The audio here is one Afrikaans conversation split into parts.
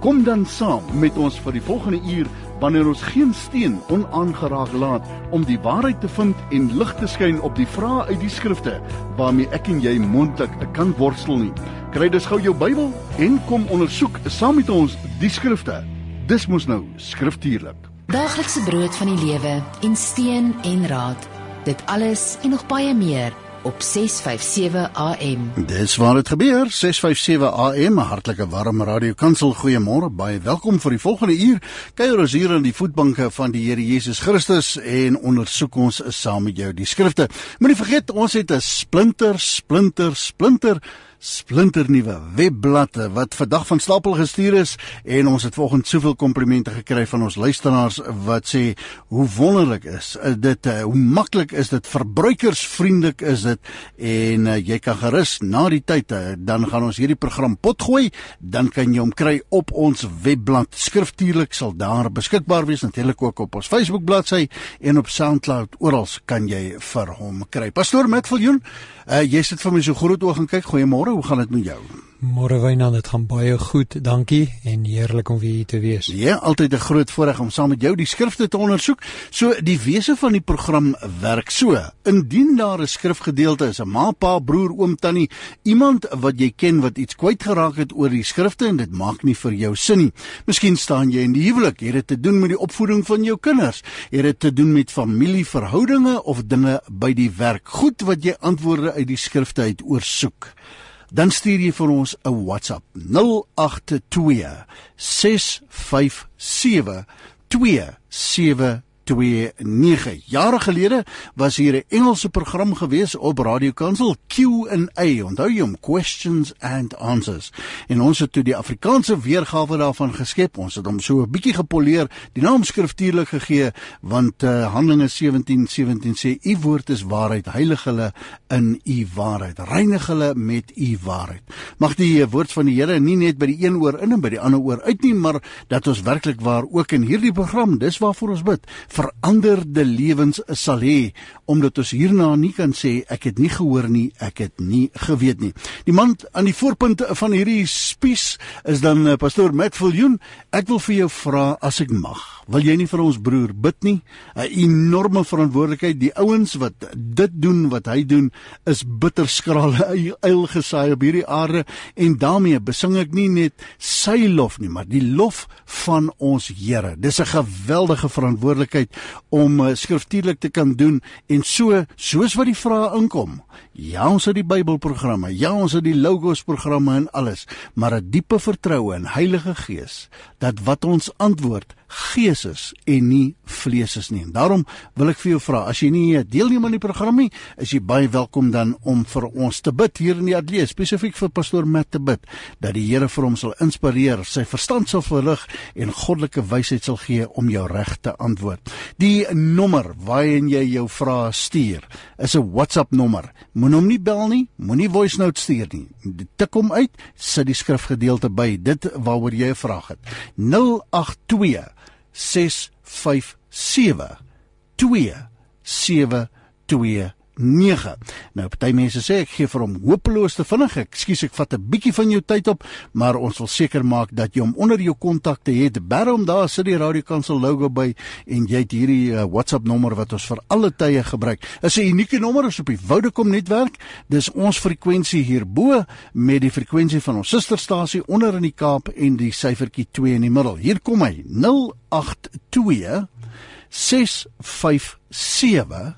Kom dan saam met ons vir die volgende uur wanneer ons geen steen onaangeraak laat om die waarheid te vind en lig te skyn op die vrae uit die skrifte waarmee ek en jy mondelik kan worstel nie. Kry dus gou jou Bybel en kom ondersoek saam met ons die skrifte. Dis mos nou skriftuurlik. Daaglikse brood van die lewe en steen en raad. Dit alles en nog baie meer op 657 AM. Dis waar dit gebeur, 657 AM, hartlike warm radiokansel. Goeiemôre, baie welkom vir die volgende uur. Kuier ons hier in die voetbanke van die Here Jesus Christus en ondersoek ons saam met jou die skrifte. Moenie vergeet, ons het 'n splinter, splinter, splinter splinternuwe webblad wat vandag van stapel gestuur is en ons het vanoggend soveel komplimente gekry van ons luisteraars wat sê hoe wonderlik is dit eh, hoe maklik is dit verbruikersvriendelik is dit en uh, jy kan gerus na die tyd uh, dan gaan ons hierdie program potgooi dan kan jy hom kry op ons webblad. Skriftuurlik sal daar beskikbaar wees natuurlik ook op ons Facebook bladsy en op SoundCloud oral kan jy vir hom kry. Pastoor Metviljoen uh, jy sit vir my so groot oog en kyk goeiemôre Môre, hoe gaan dit met jou? Môre Wynand, dit gaan baie goed, dankie en heerlik om weer hier te wees. Ja, altyd 'n groot voorreg om saam met jou die skrifte te ondersoek. So die wese van die program werk so: indien daar 'n skrifgedeelte is, 'n ma, pa, broer, oom, tannie, iemand wat jy ken wat iets kwyt geraak het oor die skrifte en dit maak nie vir jou sin nie. Miskien staan jy in die huwelik, het dit te doen met die opvoeding van jou kinders, het dit te doen met familieverhoudinge of dinge by die werk. Goed wat jy antwoorde uit die skrifte uit oorsoek dan stuur jy vir ons 'n WhatsApp 082 657 27 29 jare gelede was hier 'n Engelse program gewees op Radio Kansel Q&A onthou jy hom questions and answers? En ons het toe die Afrikaanse weergawe daarvan geskep. Ons het hom so 'n bietjie gepoleer die naam skriftuurlik gegee want uh, Handelinge 17:17 17 sê u woord is waarheid heilig hulle in u waarheid reinig hulle met u waarheid. Mag die woord van die Here nie net by die een oor in en by die ander oor uit nie maar dat ons werklik waar ook in hierdie program dis waarvoor ons bid veranderde lewens sal hê omdat ons hierna nie kan sê ek het nie gehoor nie, ek het nie geweet nie. Die man aan die voorpunt van hierdie spies is dan uh, pastoor Matt Viljoen. Ek wil vir jou vra as ek mag. Wil jy nie vir ons broer bid nie? 'n Enorme verantwoordelikheid. Die ouens wat dit doen wat hy doen is bitter skrale eil gesaai op hierdie aarde en daarmee besing ek nie net sy lof nie, maar die lof van ons Here. Dis 'n geweldige verantwoordelikheid om uh, skriftuurlik te kan doen en so soos wat die vrae inkom. Ja, ons het die Bybelprogramme, ja, ons het die Logos programme en alles, maar 'n diepe vertroue in Heilige Gees dat wat ons antwoord gees is en nie vlees is nie. En daarom wil ek vir jou vra, as jy nie deelneem aan die program nie, is jy baie welkom dan om vir ons te bid hier in die ateljee, spesifiek vir pastoor Matt te bid dat die Here vir hom sal inspireer, sy verstand sal verlig en goddelike wysheid sal gee om jou reg te antwoord. Die nommer waarheen jy jou vrae stuur, is 'n WhatsApp nommer. Moenie hom nie bel nie, moenie voice note stuur nie. Tik hom uit, sit die skrifgedeelte by dit waaroor jy 'n vraag het. 082 657 272 9. Nou party mense sê ek gee vir hom hopeloos te vinnig. Ekskuus, ek vat 'n bietjie van jou tyd op, maar ons wil seker maak dat jy hom onder jou kontakte het. Barom daar sit die Radio Kansel logo by en jy het hierdie uh, WhatsApp nommer wat ons vir alle tye gebruik. Is 'n unieke nommer is op die Vodacom netwerk. Dis ons frekwensie hierbo met die frekwensie van ons susterstasie onder in die Kaap en die syfertjie 2 in die middel. Hier kom hy 082 657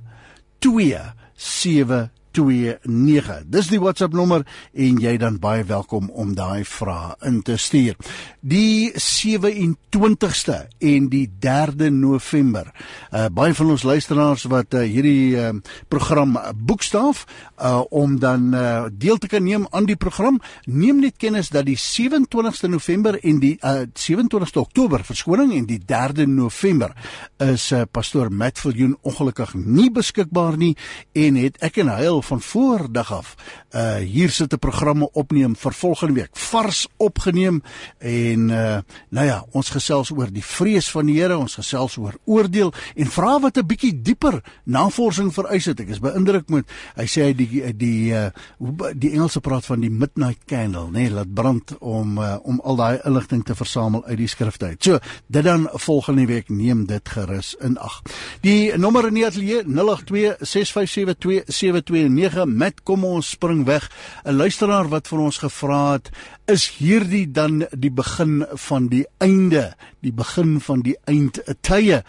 2 7 0729. Dis die WhatsApp nommer en jy dan baie welkom om daai vrae in te stuur. Die 27ste en die 3de November. Uh baie van ons luisteraars wat uh, hierdie uh, program boekstaaf uh om dan uh, deel te kan neem aan die program, neem net kennis dat die 27ste November en die uh 27ste Oktober verskoning en die 3de November is uh, pastoor Matt Viljoen ongelukkig nie beskikbaar nie en het ek en hy al van voordag af uh hier sit 'n programme opneem vir volgende week. Vars opgeneem en uh nou ja ons gesels oor die vrees van die Here ons gesels oor oordeel en vra wat 'n bietjie dieper navorsing vereis het. Ek is beïndruk met hy sê hy die die uh die Engelse praat van die midnight candle nê nee, laat brand om uh, om al daai inligting te versamel uit die skrifte uit. So dit dan volgende week neem dit gerus in ag. Die nommer in die ateljee 082 657 2729 met kom ons spring weg 'n luisteraar wat vir ons gevra het is hierdie dan die begin van die einde die begin van die eindtye.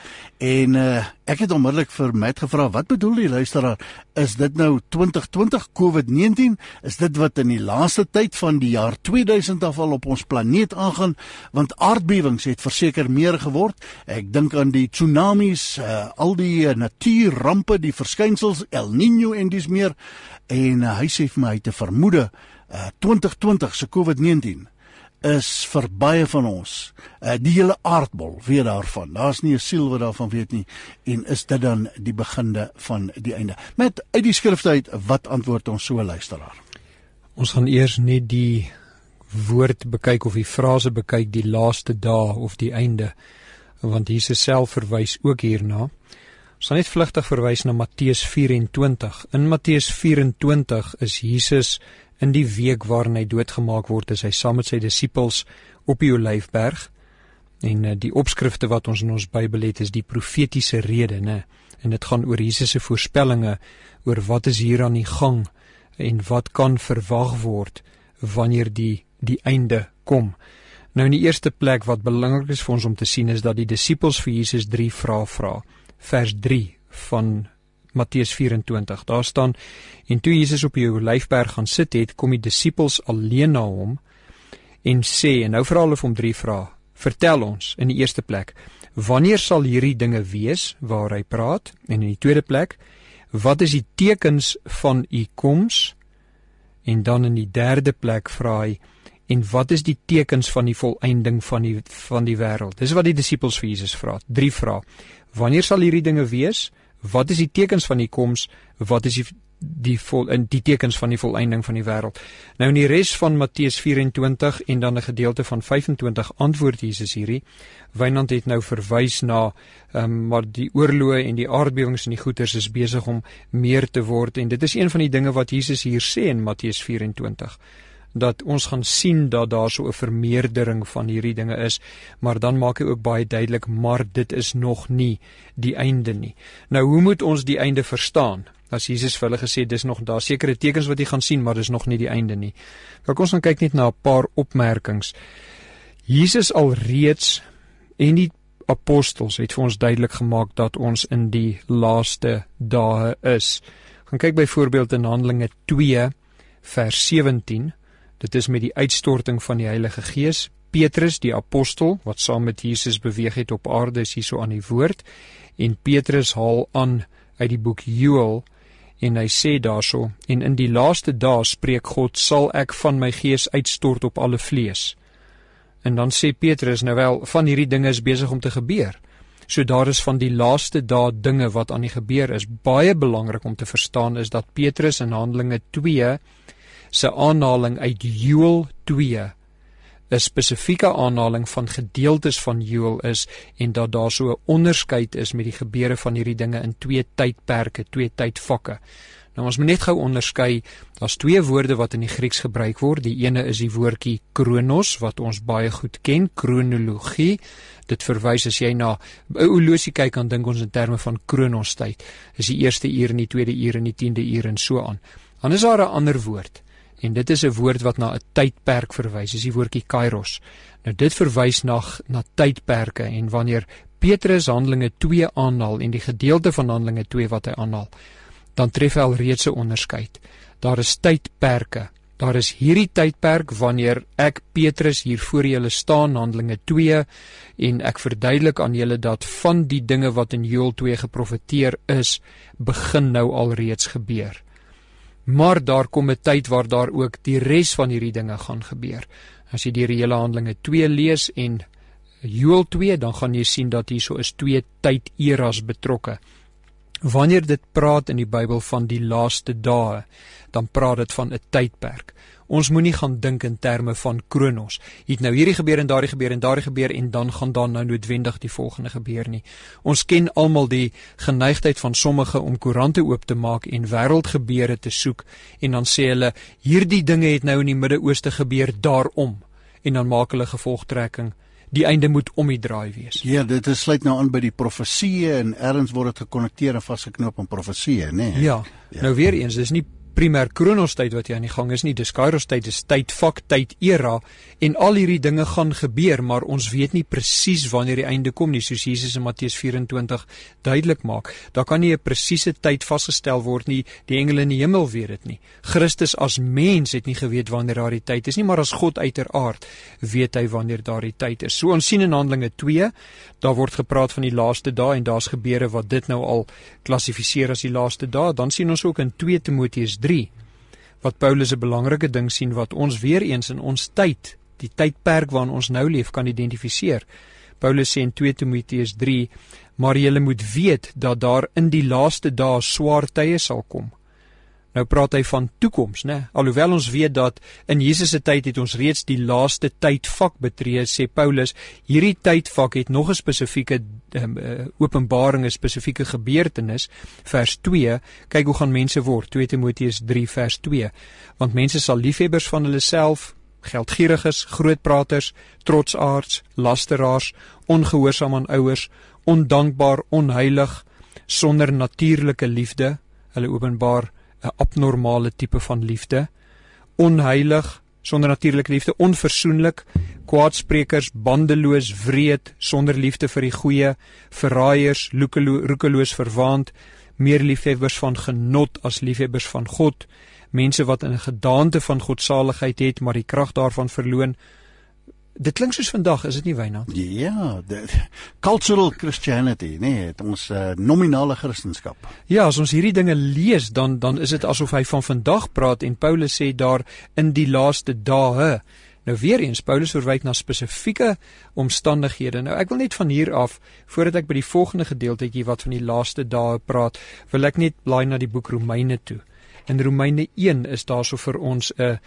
En uh, ek het onmiddellik vir Matt gevra wat bedoel die luisteraar? Is dit nou 2020 COVID-19 is dit wat in die laaste tyd van die jaar 2000 af al op ons planeet aangaan? Want aardbewings het verseker meer geword. Ek dink aan die tsunamies uh, al die uh, natuurrampe die verskynsels El Niño en dis meer. En uh, hy sê vir my hy het 'n vermoede uh, 2020 se COVID-19 is vir baie van ons uh, die hele aardbol weet daarvan. Daar's nie 'n siel wat daarvan weet nie en is dit dan die beginde van die einde. Met uit die skrifte uit wat antwoord ons so luisteraar. Ons gaan eers net die woord bekyk of die frase bekyk die laaste dae of die einde want Jesus self verwys ook hierna. Ons gaan net vlugtig verwys na Matteus 24. In Matteus 24 is Jesus in die week waarin hy doodgemaak word, is hy saam met sy disippels op die Olyfberg. En uh, die opskrifte wat ons in ons Bybel het is die profetiese rede, né? En dit gaan oor Jesus se voorspellings oor wat is hier aan die gang en wat kan verwag word wanneer die die einde kom. Nou in die eerste plek wat belangrik is vir ons om te sien is dat die disippels vir Jesus 3 vrae vra. Vers 3 van Matteus 24. Daar staan en toe Jesus op die Olyfberg gaan sit het, kom die disippels alleen na hom en sê en nou vra hulle hom drie vrae. Vertel ons in die eerste plek, wanneer sal hierdie dinge wees waar hy praat? En in die tweede plek, wat is die tekens van u koms? En dan in die derde plek vra hy en wat is die tekens van die volëinding van die van die wêreld? Dis wat die disippels vir Jesus vra. Drie vrae. Wanneer sal hierdie dinge wees? Wat is die tekens van die koms? Wat is die die vol in die tekens van die volëinding van die wêreld? Nou in die res van Matteus 24 en dan 'n gedeelte van 25 antwoord Jesus hierdie. Wynand het nou verwys na ehm um, maar die oorloë en die aardbewings en die goeters is besig om meer te word en dit is een van die dinge wat Jesus hier sê in Matteus 24 dat ons gaan sien dat daar so 'n vermeerdering van hierdie dinge is, maar dan maak hy ook baie duidelik maar dit is nog nie die einde nie. Nou hoe moet ons die einde verstaan? As Jesus vir hulle gesê dis nog daar sekere tekens wat jy gaan sien, maar dis nog nie die einde nie. Kyk ons gaan kyk net na 'n paar opmerkings. Jesus alreeds en die apostels het vir ons duidelik gemaak dat ons in die laaste dae is. Gaan kyk byvoorbeeld in Handelinge 2 vers 17 Dit is met die uitstorting van die Heilige Gees. Petrus, die apostel wat saam met Jesus beweeg het op aarde, is hierso aan die woord en Petrus haal aan uit die boek Joël en hy sê daarso en in die laaste dae spreek God sal ek van my gees uitstort op alle vlees. En dan sê Petrus nou wel van hierdie dinge is besig om te gebeur. So daar is van die laaste dae dinge wat aan die gebeur is. Baie belangrik om te verstaan is dat Petrus in Handelinge se aanhaling uit Joël 2 'n spesifieke aanhaling van gedeeltes van Joël is en dat daar so 'n onderskeid is met die gebeure van hierdie dinge in twee tydperke, twee tydvakke. Nou ons moet net gou onderskei, daar's twee woorde wat in die Grieks gebruik word. Die ene is die woordjie kronos wat ons baie goed ken, kronologie. Dit verwys as jy na 'n oorlosie kyk dan dink ons in terme van kronos tyd. Is die eerste uur en die tweede uur en die 10de uur en so aan. Dan is daar 'n ander woord En dit is 'n woord wat na 'n tydperk verwys, dis die woordjie kairos. Nou dit verwys na na tydperke en wanneer Petrus Handelinge 2 aanhaal en die gedeelte van Handelinge 2 wat hy aanhaal, dan tref hy al reeds 'n onderskeid. Daar is tydperke. Daar is hierdie tydperk wanneer ek Petrus hier voor julle staan Handelinge 2 en ek verduidelik aan julle dat van die dinge wat in Joël 2 geprofeteer is, begin nou al reeds gebeur. Maar daar kom 'n tyd waar daar ook die res van hierdie dinge gaan gebeur. As jy die hele Handelinge 2 lees en Joël 2, dan gaan jy sien dat hier so is twee tyderas betrokke. Wanneer dit praat in die Bybel van die laaste dae, dan praat dit van 'n tydperk. Ons moenie gaan dink in terme van kronos. Het nou hierdie gebeur en daardie gebeur en daardie gebeur en dan gaan dan nou noodwendig die volgende gebeur nie. Ons ken almal die geneigtheid van sommige om koerante oop te maak en wêreldgebeure te soek en dan sê hulle hierdie dinge het nou in die Midde-Ooste gebeur daarom en dan maak hulle gevolgtrekking die einde moet om die draai wees. Ja, dit is sluit nou aan by die profeseë en erns word dit gekonnekteer en vasgeknoop aan profeseë, nê? Nee. Ja. ja. Nou weer eens, dis nie primêr Kronos tyd wat jy aan die gang is nie, dis Kairos tyd, dis tyd, vak tyd, era en al hierdie dinge gaan gebeur, maar ons weet nie presies wanneer die einde kom nie, soos Jesus in Matteus 24 duidelik maak. Daar kan nie 'n presiese tyd vasgestel word nie, die engele in die hemel weet dit nie. Christus as mens het nie geweet wanneer daardie tyd is nie, maar as God uiteraard weet hy wanneer daardie tyd is. So ons sien in Handelinge 2, daar word gepraat van die laaste dae en daar's gebeure wat dit nou al klassifiseer as die laaste dae. Dan sien ons ook in 2 Timoteus 3 wat Paulus 'n belangrike ding sien wat ons weer eens in ons tyd, die tydperk waarin ons nou leef kan identifiseer. Paulus sê in 2 Timoteus 3: "Maar julle moet weet dat daar in die laaste dae swaar tye sal kom." Nou praat hy van toekoms, né? Alhoewel ons weet dat in Jesus se tyd het ons reeds die laaste tydvak betree, sê Paulus, hierdie tydvak het nog 'n spesifieke um, uh, openbaring, 'n spesifieke gebeurtenis. Vers 2, kyk hoe gaan mense word, 2 Timoteus 3 vers 2. Want mense sal liefhebbers van hulle self, geldgieriges, grootpraters, trotsaards, lasteraars, ongehoorsaam aan ouers, ondankbaar, onheilig, sonder natuurlike liefde, hulle openbaar 'n abnormale tipe van liefde, onheilig, sonder natuurlike liefde, onversoenlik, kwaadsprekers, bandeloos, wreed, sonder liefde vir die goeie, verraaiers, roekeloos verwaand, meer liefhebbers van genot as liefhebbers van God, mense wat 'n gedaante van godsaligheid het, maar die krag daarvan verloon, Dit klink soos vandag, is dit nie Wynand? Ja, cultural Christianity, nee, dit ons uh, nominale Christendom. Ja, as ons hierdie dinge lees, dan dan is dit asof hy van vandag praat en Paulus sê daar in die laaste dae. Nou weer eens Paulus verwys na spesifieke omstandighede. Nou ek wil net van hier af voordat ek by die volgende gedeeltetjie wat van die laaste dae praat, wil ek net blaai na die boek Romeine toe. In Romeine 1 is daar so vir ons 'n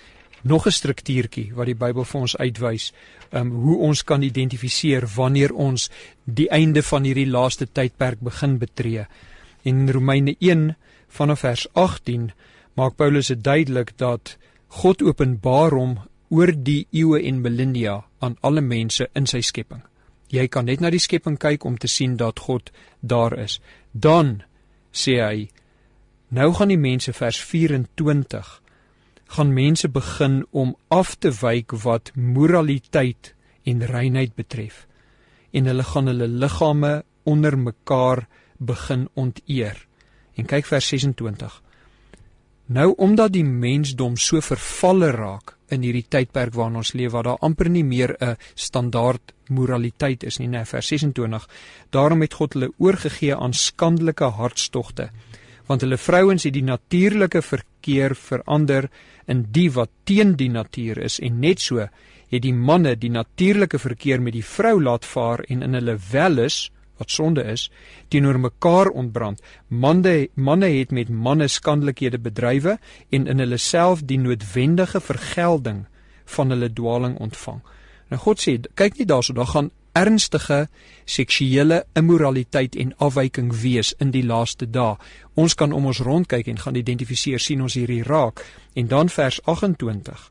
nog 'n struktuurtjie wat die Bybel vir ons uitwys, um hoe ons kan identifiseer wanneer ons die einde van hierdie laaste tydperk begin betree. In Romeine 1 vanaf vers 18 maak Paulus dit duidelik dat God openbaar hom oor die eeue en millennia aan alle mense in sy skepping. Jy kan net na die skepping kyk om te sien dat God daar is. Dan sê hy nou gaan die mense vers 24 gaan mense begin om af te wyk wat moraliteit en reinheid betref en hulle gaan hulle liggame onder mekaar begin onteer. En kyk vers 26. Nou omdat die mensdom so vervalle raak in hierdie tydperk waarin ons leef waar daar amper nie meer 'n standaard moraliteit is nie, nee, vers 26. Daarom het God hulle oorgegee aan skandelike hartstogte want hulle vrouens het die natuurlike verkeer verander in die wat teen die natuur is en net so het die manne die natuurlike verkeer met die vrou laat vaar en in hulle welis wat sonde is teenoor mekaar ontbrand. Manne manne het met manne skandelikhede bedrywe en in hulle self die noodwendige vergelding van hulle dwaling ontvang. Nou God sê kyk nie daarso daar gaan ernstige seksuele immoraliteit en afwyking wees in die laaste dae. Ons kan om ons rondkyk en gaan identifiseer sien ons hierdie raak. En dan vers 28.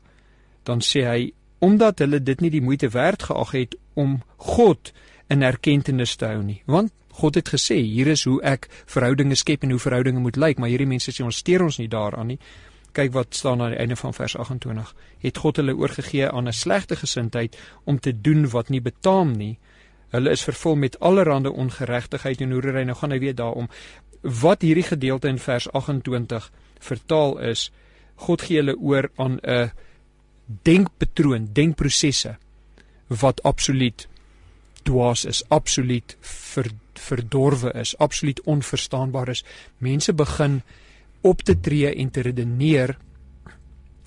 Dan sê hy omdat hulle dit nie die moeite werd geag het om God in erkenning te hou nie. Want God het gesê hier is hoe ek verhoudinge skep en hoe verhoudinge moet lyk, maar hierdie mense sê ons steur ons nie daaraan nie kyk wat staan aan die einde van vers 28 het God hulle oorgegee aan 'n slegte gesindheid om te doen wat nie betaam nie. Hulle is vervul met allerlei ongeregtigheid en hoerery. Nou gaan hy weer daarom. Wat hierdie gedeelte in vers 28 vertaal is God gee hulle oor aan 'n denkpatroon denkprosesse wat absoluut dwaas is absoluut ver, verdorwe is absoluut onverstaanbaar is. Mense begin op te tree en te redeneer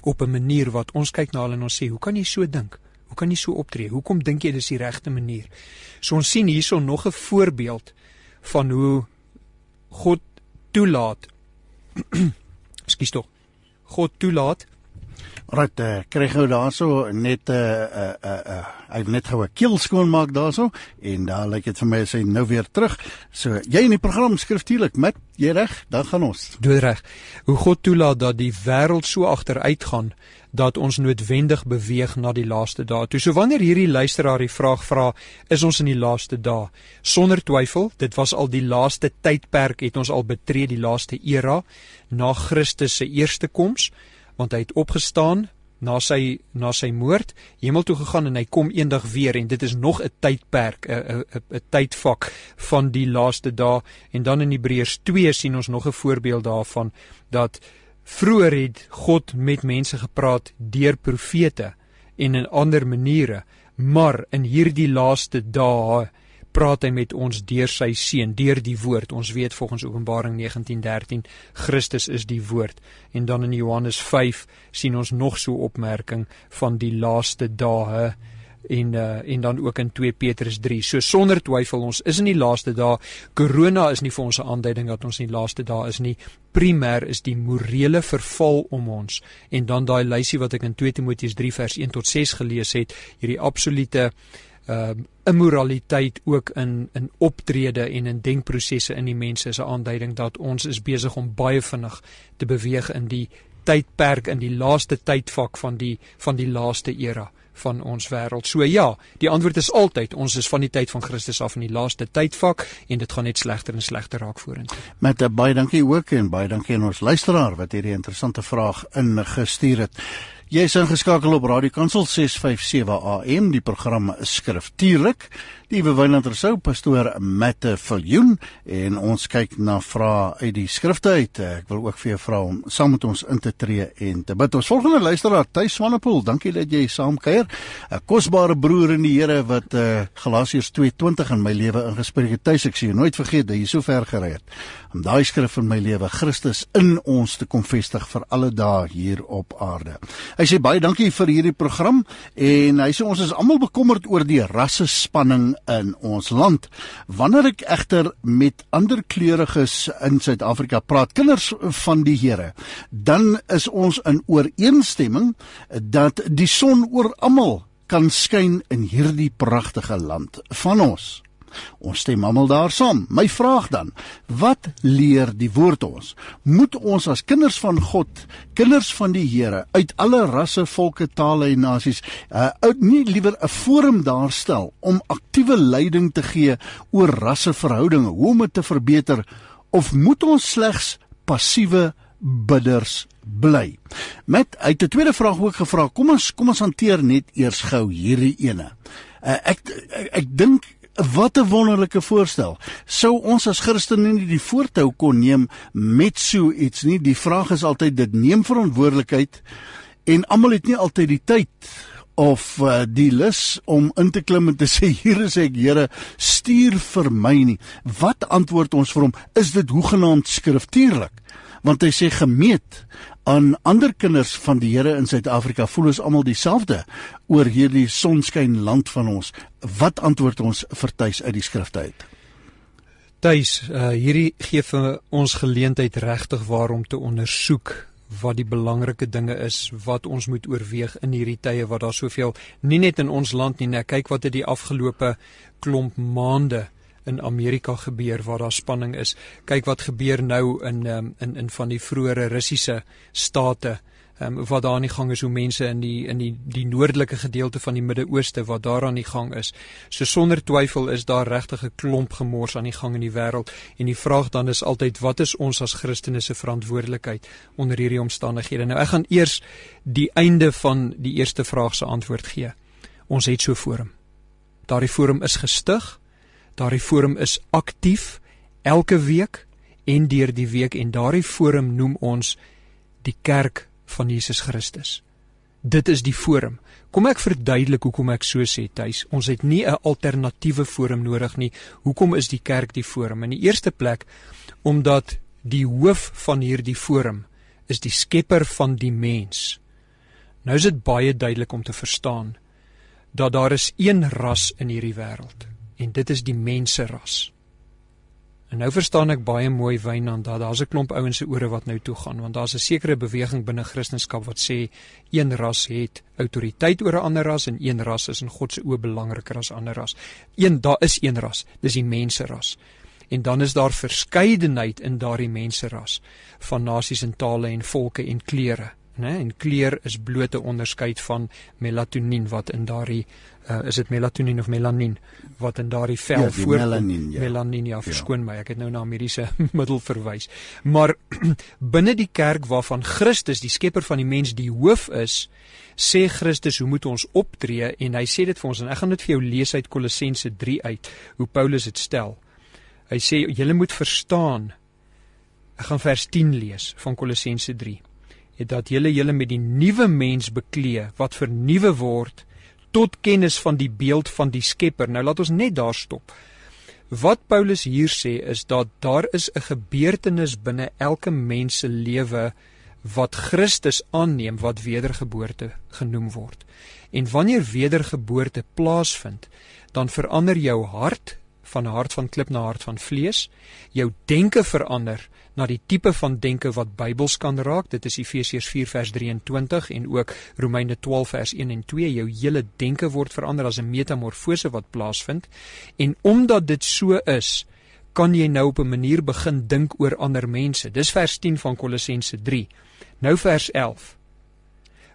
op 'n manier wat ons kyk na hulle en ons sê, "Hoe kan jy so dink? Hoe kan jy so optree? Hoekom dink jy dis die regte manier?" So ons sien hierso nog 'n voorbeeld van hoe God toelaat. Ekskuus tog. God toelaat Right, uh, kry gou daarso net 'n uh, uh, uh, uh, hy net gou 'n keel skoon maak daarso en daar lyk dit vir my sy nou weer terug. So jy in die program skriftuurlik met jy reg, dan gaan ons. Doodreg. Hoe God toelaat dat die wêreld so agteruit gaan dat ons noodwendig beweeg na die laaste dae. Toe so wanneer hierdie luisteraar die vraag vra, is ons in die laaste dae? Sonder twyfel, dit was al die laaste tydperk het ons al betree die laaste era na Christus se eerste koms want hy het opgestaan na sy na sy moord hemel toe gegaan en hy kom eendag weer en dit is nog 'n tydperk 'n 'n 'n tydvak van die laaste dae. En dan in Hebreërs 2 sien ons nog 'n voorbeeld daarvan dat vroeër het God met mense gepraat deur profete en in ander maniere maar in hierdie laaste dae praat hy met ons deur sy seun, deur die woord. Ons weet volgens Openbaring 19:13 Christus is die woord. En dan in Johannes 5 sien ons nog so opmerking van die laaste dae en uh, en dan ook in 2 Petrus 3. So sonder twyfel ons is in die laaste dae. Corona is nie vir ons 'n aanduiding dat ons in die laaste dae is nie. Primêr is die morele verval om ons en dan daai lysie wat ek in 2 Timoteus 3 vers 1 tot 6 gelees het, hierdie absolute uh immoraliteit ook in in optrede en in denkprosesse in die mense is 'n aanduiding dat ons is besig om baie vinnig te beweeg in die tydperk in die laaste tydvak van die van die laaste era van ons wêreld. So ja, die antwoord is altyd ons is van die tyd van Christus af in die laaste tydvak en dit gaan net slegter en slegter raak vorentoe. Met uh, baie dankie ook en baie dankie aan ons luisteraar wat hierdie interessante vraag ingestuur het. Jy is ingeskakel op Radio Kansel 657 AM, die program Skriftuurlik. Die Wynand Rousseau, pastoor Mette Viljoen en ons kyk na vrae uit die skrifte uit. Ek wil ook vir jou vra om saam met ons in te tree en te bid. Ons volgende luisteraar, Tuis Swanepoel, dankie dat jy saam kuier. 'n Kosbare broer in die Here wat uh, Galasiërs 2:20 in my lewe ingespreek het. Tuis, ek sien nooit vergeet dat jy so ver gery het om daai skrif in my lewe Christus in ons te kom vestig vir alle dae hier op aarde. Hy sê baie dankie vir hierdie program en hy sê ons is almal bekommerd oor die rasse spanning in ons land. Wanneer ek egter met ander kleuriges in Suid-Afrika praat, kinders van die Here, dan is ons in ooreenstemming dat die son oor almal kan skyn in hierdie pragtige land van ons. Ons stem almal daar saam. My vraag dan, wat leer die woord ons? Moet ons as kinders van God, kinders van die Here uit alle rasse, volke, tale en nasies, uh nie liewer 'n forum daarstel om aktiewe leiding te gee oor rasseverhoudinge, hoe om dit te verbeter of moet ons slegs passiewe bidders bly. Met uit 'n tweede vraag ook gevra. Kom ons kom ons hanteer net eers gou hierdie ene. Uh, ek ek, ek dink Wat 'n wonderlike voorstel. Sou ons as Christene nie die voortou kon neem met so iets nie? Die vraag is altyd dit neem verantwoordelikheid en almal het nie altyd die tyd of uh, die lus om in te klim en te sê hier is ek Here stuur vir my nie. Wat antwoord ons vir hom? Is dit hoegenaamd skriftuurlik? Want hy sê gemeet aan ander kinders van die Here in Suid-Afrika voel ons almal dieselfde oor hierdie sonskyn land van ons. Wat antwoord ons vir tuis uit die skrifte uit? Tuis, uh, hierdie gee vir ons geleentheid regtig waarom te ondersoek wat die belangrike dinge is wat ons moet oorweeg in hierdie tye wat daar soveel nie net in ons land nie, net kyk wat het die afgelope klomp maande in Amerika gebeur waar daar spanning is. Kyk wat gebeur nou in um, in in van die vroeëre Russiese state. Ehm um, wat daar aan die gang is hoe mense in die in die die noordelike gedeelte van die Midde-Ooste wat daar aan die gang is. So sonder twyfel is daar regtig 'n klomp gemors aan die gang in die wêreld en die vraag dan is altyd wat is ons as Christene se verantwoordelikheid onder hierdie omstandighede? Nou ek gaan eers die einde van die eerste vraag se antwoord gee. Ons het so forum. Daardie forum is gestig Daardie forum is aktief elke week en deur die week en daardie forum noem ons die kerk van Jesus Christus. Dit is die forum. Kom ek verduidelik hoekom ek so sê tuis. Ons het nie 'n alternatiewe forum nodig nie. Hoekom is die kerk die forum? In die eerste plek omdat die hoof van hierdie forum is die skepper van die mens. Nou is dit baie duidelik om te verstaan dat daar is een ras in hierdie wêreld en dit is die menseras. En nou verstaan ek baie mooi Wynand dat daar's 'n klomp ouens se ore wat nou toe gaan want daar's 'n sekere beweging binne Christendom wat sê een ras het autoriteit oor 'n ander ras en een ras is in God se oë belangriker as ander ras. Een daar is een ras, dis die menseras. En dan is daar verskeidenheid in daardie menseras van nasies en tale en volke en kleure né en kleur is bloot 'n onderskeid van melatonien wat in daardie uh, is dit melatonien of melanien wat in daardie vel ja, voor melanien ja. melanien ja verskoon ja. my ek het nou na mediese middel verwys. Maar binne die kerk waarvan Christus die skepper van die mens die hoof is sê Christus hoe moet ons optree? En hy sê dit vir ons en ek gaan dit vir jou lees uit Kolossense 3 uit hoe Paulus dit stel. Hy sê julle moet verstaan. Ek gaan vers 10 lees van Kolossense 3 het dat julle julle met die nuwe mens beklee wat vernuwe word tot kennis van die beeld van die Skepper. Nou laat ons net daar stop. Wat Paulus hier sê is dat daar is 'n gebeurtenis binne elke mens se lewe wat Christus aanneem wat wedergeboorte genoem word. En wanneer wedergeboorte plaasvind, dan verander jou hart van hart van klip na hart van vlees. Jou denke verander na die tipe van denke wat Bybels kan raak. Dit is Efesiërs 4 vers 23 en ook Romeine 12 vers 1 en 2. Jou hele denke word verander as 'n metamorfose wat plaasvind. En omdat dit so is, kan jy nou op 'n manier begin dink oor ander mense. Dis vers 10 van Kolossense 3. Nou vers 11.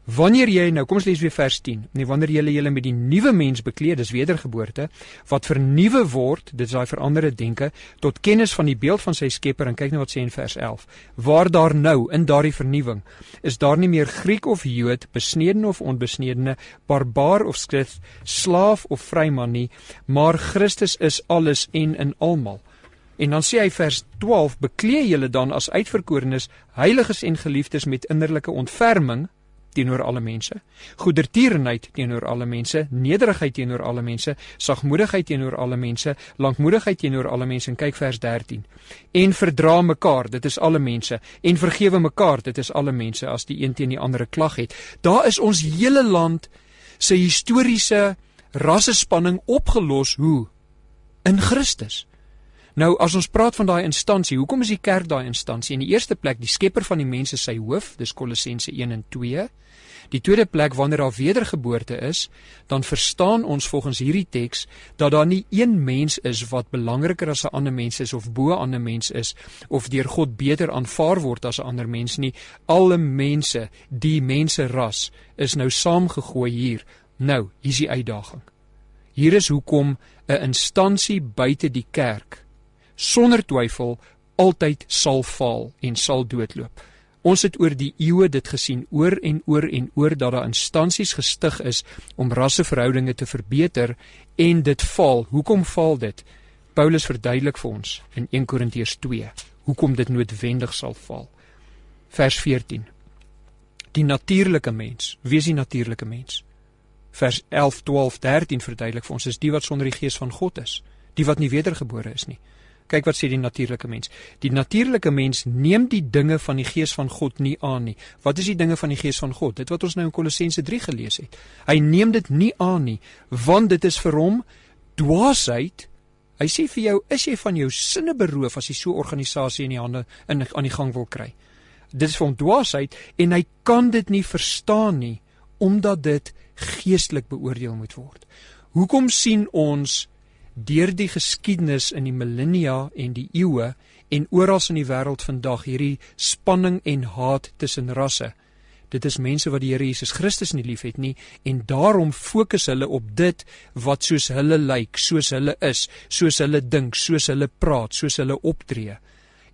Wanneer jy nou kom ons lees weer vers 10. Nee, wanneer jy julle met die nuwe mens bekleed, dis wedergeboorte, wat vernuwe word, dit is daai veranderde denke tot kennis van die beeld van sy Skepper en kyk nou wat sê in vers 11. Waar daar nou in daardie vernuwing is daar nie meer Griek of Jood, besneden of onbesnedene, barbaar of skrif, slaaf of vryman nie, maar Christus is alles en in almal. En dan sê hy vers 12: Beklee julle dan as uitverkorenes, heiliges en geliefdes met innerlike ontferming teenoor alle mense, goedertierenheid teenoor alle mense, nederigheid teenoor alle mense, sagmoedigheid teenoor alle mense, lankmoedigheid teenoor alle mense. En kyk vers 13. En verdra mekaar, dit is alle mense, en vergewe mekaar, dit is alle mense as die een teen die ander klag het. Daar is ons hele land se historiese rassespanning opgelos hoe? In Christus. Nou as ons praat van daai instansie, hoekom is die kerk daai instansie? In die eerste plek, die skepper van die mense sy hoof, dis Kolossense 1 en 2. Die tweede plek wanneer daar wedergeboorte is, dan verstaan ons volgens hierdie teks dat daar nie een mens is wat belangriker as 'n ander mens is of bo 'n ander mens is of deur God beter aanvaar word as 'n ander mens nie. Alle mense, die mense ras, is nou saamgegooi hier. Nou, hier is die uitdaging. Hier is hoekom 'n instansie buite die kerk sonder twyfel altyd sal faal en sal doodloop. Ons het oor die eeue dit gesien oor en oor en oor dat daar instansies gestig is om rasseverhoudinge te verbeter en dit faal. Hoekom faal dit? Paulus verduidelik vir ons in 1 Korintiërs 2 hoekom dit noodwendig sal faal. Vers 14. Die natuurlike mens, wie is die natuurlike mens? Vers 11, 12, 13 verduidelik vir ons is die wat sonder die gees van God is, die wat nie wedergebore is nie. Kyk wat sê die natuurlike mens. Die natuurlike mens neem die dinge van die gees van God nie aan nie. Wat is die dinge van die gees van God? Dit wat ons nou in Kolossense 3 gelees het. Hy neem dit nie aan nie, want dit is vir hom dwaasheid. Hy sê vir jou, is jy van jou sinne beroof as jy so 'n organisasie in die hande in aan die gang wil kry? Dit is vir hom dwaasheid en hy kan dit nie verstaan nie omdat dit geestelik beoordeel moet word. Hoekom sien ons deur die geskiedenis in die millennia en die eeue en oral in die wêreld vandag hierdie spanning en haat tussen rasse. Dit is mense wat die Here Jesus Christus nie liefhet nie en daarom fokus hulle op dit wat soos hulle lyk, soos hulle is, soos hulle dink, soos hulle praat, soos hulle optree.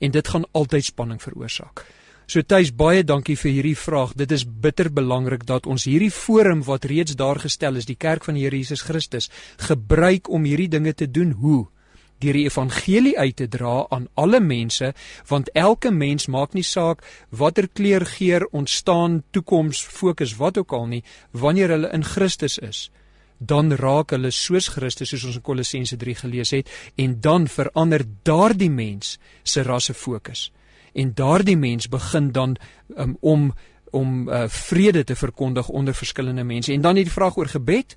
En dit gaan altyd spanning veroorsaak. So Tuis baie dankie vir hierdie vraag. Dit is bitter belangrik dat ons hierdie forum wat reeds daar gestel is, die kerk van die Here Jesus Christus, gebruik om hierdie dinge te doen. Hoe? Deur die evangelie uit te dra aan alle mense, want elke mens maak nie saak watter kleur geur ontstaan, toekoms, fokus wat ook al nie, wanneer hulle in Christus is dan raak hulle soos Christus soos ons in Kolossense 3 gelees het en dan verander daardie mens se rasse fokus en daardie mens begin dan um, om om uh, vrede te verkondig onder verskillende mense. En dan die vraag oor gebed.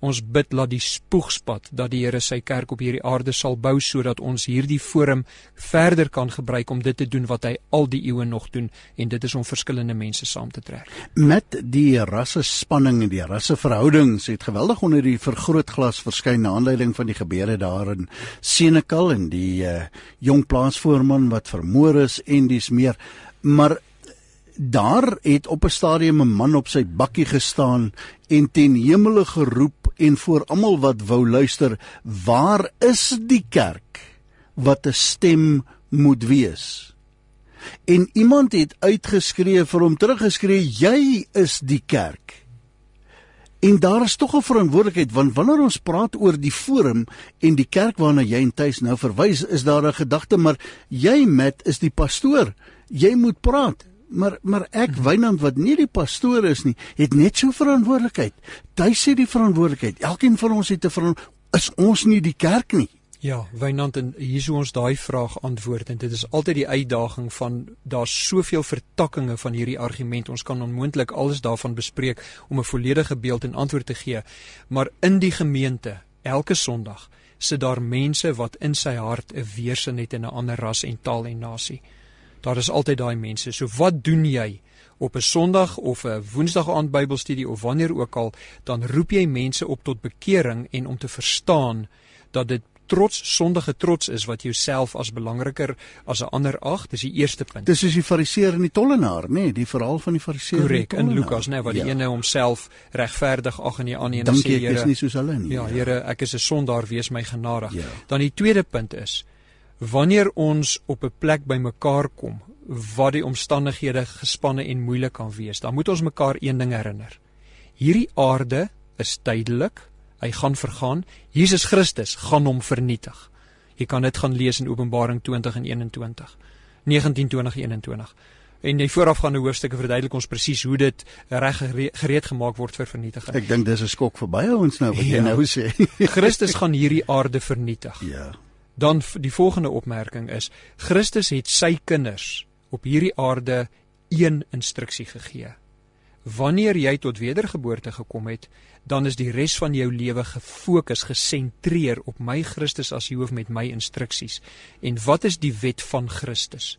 Ons bid dat die spoegspad dat die Here sy kerk op hierdie aarde sal bou sodat ons hierdie forum verder kan gebruik om dit te doen wat hy al die eeue nog doen en dit is om verskillende mense saam te trek. Met die rasse spanning en die rasse verhoudings het geweldig onder die vergrootglas verskyn na aanleiding van die gebeure daar in Senekal en die uh, jong plaasvoorman wat vermoor is en dis meer maar daar het op 'n stadium 'n man op sy bakkie gestaan en ten hemele geroep en voor almal wat wou luister, waar is die kerk wat 'n stem moet wees? En iemand het uitgeskree vir hom teruggeskree, jy is die kerk. En daar is tog 'n verantwoordelikheid want wanneer ons praat oor die forum en die kerk waarna jy en tuis nou verwys, is daar 'n gedagte maar jy met is die pastoor. Jy moet praat maar maar ek. Wynand wat nie die pastoor is nie, het net so verantwoordelikheid. Hy sê die verantwoordelikheid. Elkeen van ons het 'n verantwoordelikheid. Is ons nie die kerk nie? Ja, Wynand en hier sou ons daai vraag antwoord en dit is altyd die uitdaging van daar's soveel vertakkings van hierdie argument. Ons kan onmoontlik alles daarvan bespreek om 'n volledige beeld en antwoord te gee. Maar in die gemeente, elke Sondag, sit daar mense wat in sy hart 'n weerstand het in 'n ander ras en taal en nasie. Daar is altyd daai mense. So wat doen jy op 'n Sondag of 'n Woensdag aand Bybelstudie of wanneer ook al, dan roep jy mense op tot bekering en om te verstaan dat dit trots sondige trots is wat jouself as belangriker as 'n ander ag. Dis die eerste punt. Dis soos die fariseer en die tollenaar, nê, nee, die verhaal van die fariseer. Korrek in Lukas, nê, nee, wat die ja. nou homself regverdig ag en die ander een sê Here. Dis nie soos hulle nie. Ja, Here, ek is 'n sondaar, wees my genadig. Ja. Dan die tweede punt is wanneer ons op 'n plek bymekaar kom waar die omstandighede gespanne en moeilik kan wees, dan moet ons mekaar een ding herinner. Hierdie aarde is tydelik, hy gaan vergaan. Jesus Christus gaan hom vernietig. Jy kan dit gaan lees in Openbaring 20 en 21. 19:20-21. En die voorafgaande hoofstukke verduidelik ons presies hoe dit reg gereed gemaak word vir vernietiging. Ek dink dis 'n skok vir baie ons nou wat ja. jy nou sê. Christus gaan hierdie aarde vernietig. Ja. Dan die volgende opmerking is Christus het sy kinders op hierdie aarde een instruksie gegee. Wanneer jy tot wedergeboorte gekom het, dan is die res van jou lewe gefokus, gesentreer op my Christus as hoof met my instruksies. En wat is die wet van Christus?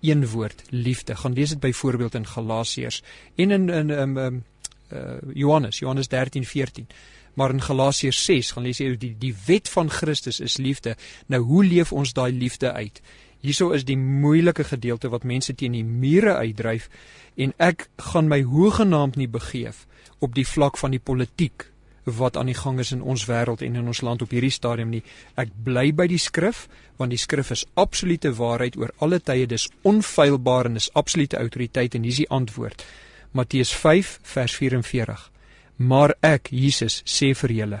Een woord, liefde. Gaan lees dit byvoorbeeld in Galasiërs en in in um, um, uh, Johannes, Johannes 13:14. Maar in Galasiërs 6 gaan lees jy die die wet van Christus is liefde. Nou hoe leef ons daai liefde uit? Hierso is die moeilike gedeelte wat mense teen die mure uitdryf en ek gaan my hoegenaamd nie begeef op die vlak van die politiek wat aan die gang is in ons wêreld en in ons land op hierdie stadium nie. Ek bly by die skrif want die skrif is absolute waarheid oor alle tye. Dis onfeilbaar en is absolute autoriteit en hier is die antwoord. Matteus 5 vers 44. Maar ek, Jesus, sê vir julle: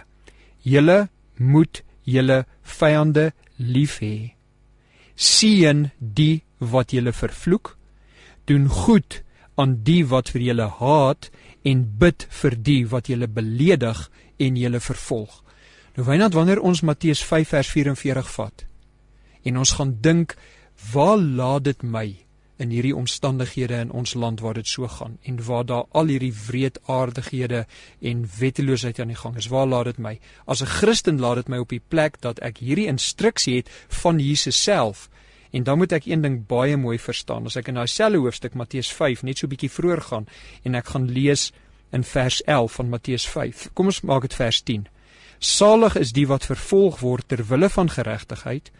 Julle moet julle vyande lief hê. Seën die wat julle vervloek, doen goed aan die wat vir julle haat en bid vir die wat julle beledig en julle vervolg. Nou wynand wanneer ons Matteus 5 vers 44 vat en ons gaan dink, waar laat dit my? In hierdie omstandighede in ons land waar dit so gaan en waar daar al hierdie wreedaardighede en wetteloosheid aan die gang is. Waar laat dit my? As 'n Christen laat dit my op die plek dat ek hierdie instruksie het van Jesus self. En dan moet ek een ding baie mooi verstaan. As ek in daai selfe hoofstuk Matteus 5 net so bietjie vroeër gaan en ek gaan lees in vers 11 van Matteus 5. Kom ons maak dit vers 10. Salig is die wat vervolg word ter wille van geregtigheid,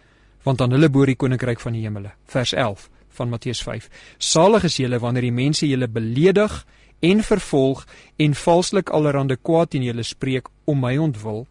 want aan hulle behoort die koninkryk van die hemele. Vers 11 van Matteus 5. Salig is julle wanneer die mense julle beledig en vervolg en valslik allerhande kwaad teen julle spreek om my ontwil.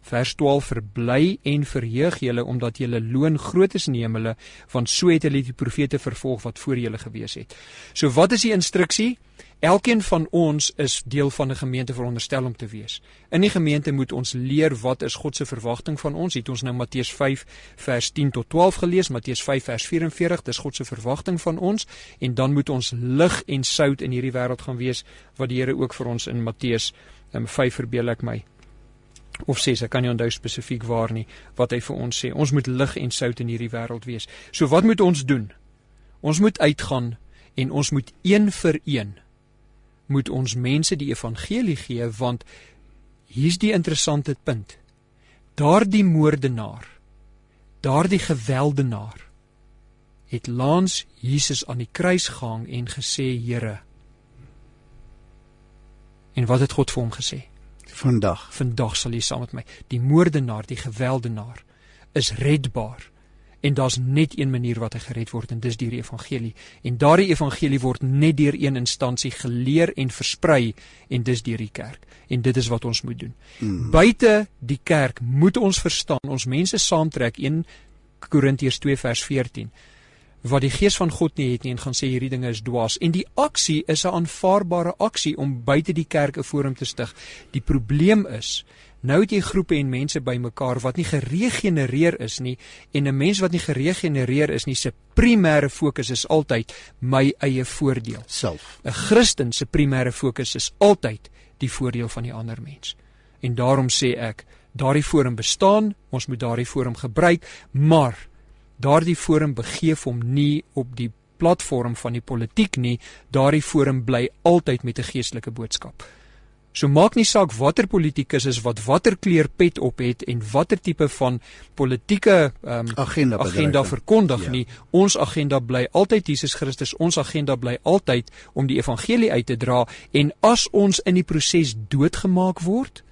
Vers 12 verbly en verheug julle omdat julle loon groot is in die hemele want so het hulle die profete vervolg wat voor julle gewees het. So wat is die instruksie? Elkeen van ons is deel van 'n gemeente veronderstel om te wees. In die gemeente moet ons leer wat is God se verwagting van ons. Het ons nou Matteus 5 vers 10 tot 12 gelees, Matteus 5 vers 44, dis God se verwagting van ons en dan moet ons lig en sout in hierdie wêreld gaan wees wat die Here ook vir ons in Matteus 5 um, verbeel ek my of sê ek kan nie onthou spesifiek waar nie wat hy vir ons sê. Ons moet lig en sout in hierdie wêreld wees. So wat moet ons doen? Ons moet uitgaan en ons moet een vir een moet ons mense die evangelie gee want hier's die interessante punt. Daardie moordenaar, daardie geweldenaar het laans Jesus aan die kruis gehang en gesê Here. En wat het God vir hom gesê? Vandag, vandag sal jy saam met my. Die moordenaar, die geweldenaar is redbaar. En daar's net een manier wat hy gered word en dis deur die evangelie. En daardie evangelie word net deur een instansie geleer en versprei en dis deur die kerk. En dit is wat ons moet doen. Hmm. Buite die kerk moet ons verstaan, ons mense saamtrek 1 Korintiërs 2 vers 14 wat die gees van God nie het nie en gaan sê hierdie dinge is dwaas en die aksie is 'n aanvaarbare aksie om buite die kerk 'n forum te stig. Die probleem is nou het jy groepe en mense bymekaar wat nie geregenereer is nie en 'n mens wat nie geregenereer is nie se primêre fokus is altyd my eie voordeel. Self. 'n Christen se primêre fokus is altyd die voordeel van die ander mens. En daarom sê ek, daardie forum bestaan, ons moet daardie forum gebruik, maar daardie forum begeef hom nie op die platform van die politiek nie, daardie forum bly altyd met 'n geestelike boodskap. So maak nie saak watter politikus is wat watter kleur pet op het en watter tipe van politieke um, agenda agenda verkondig ja. nie, ons agenda bly altyd Jesus Christus, ons agenda bly altyd om die evangelie uit te dra en as ons in die proses doodgemaak word,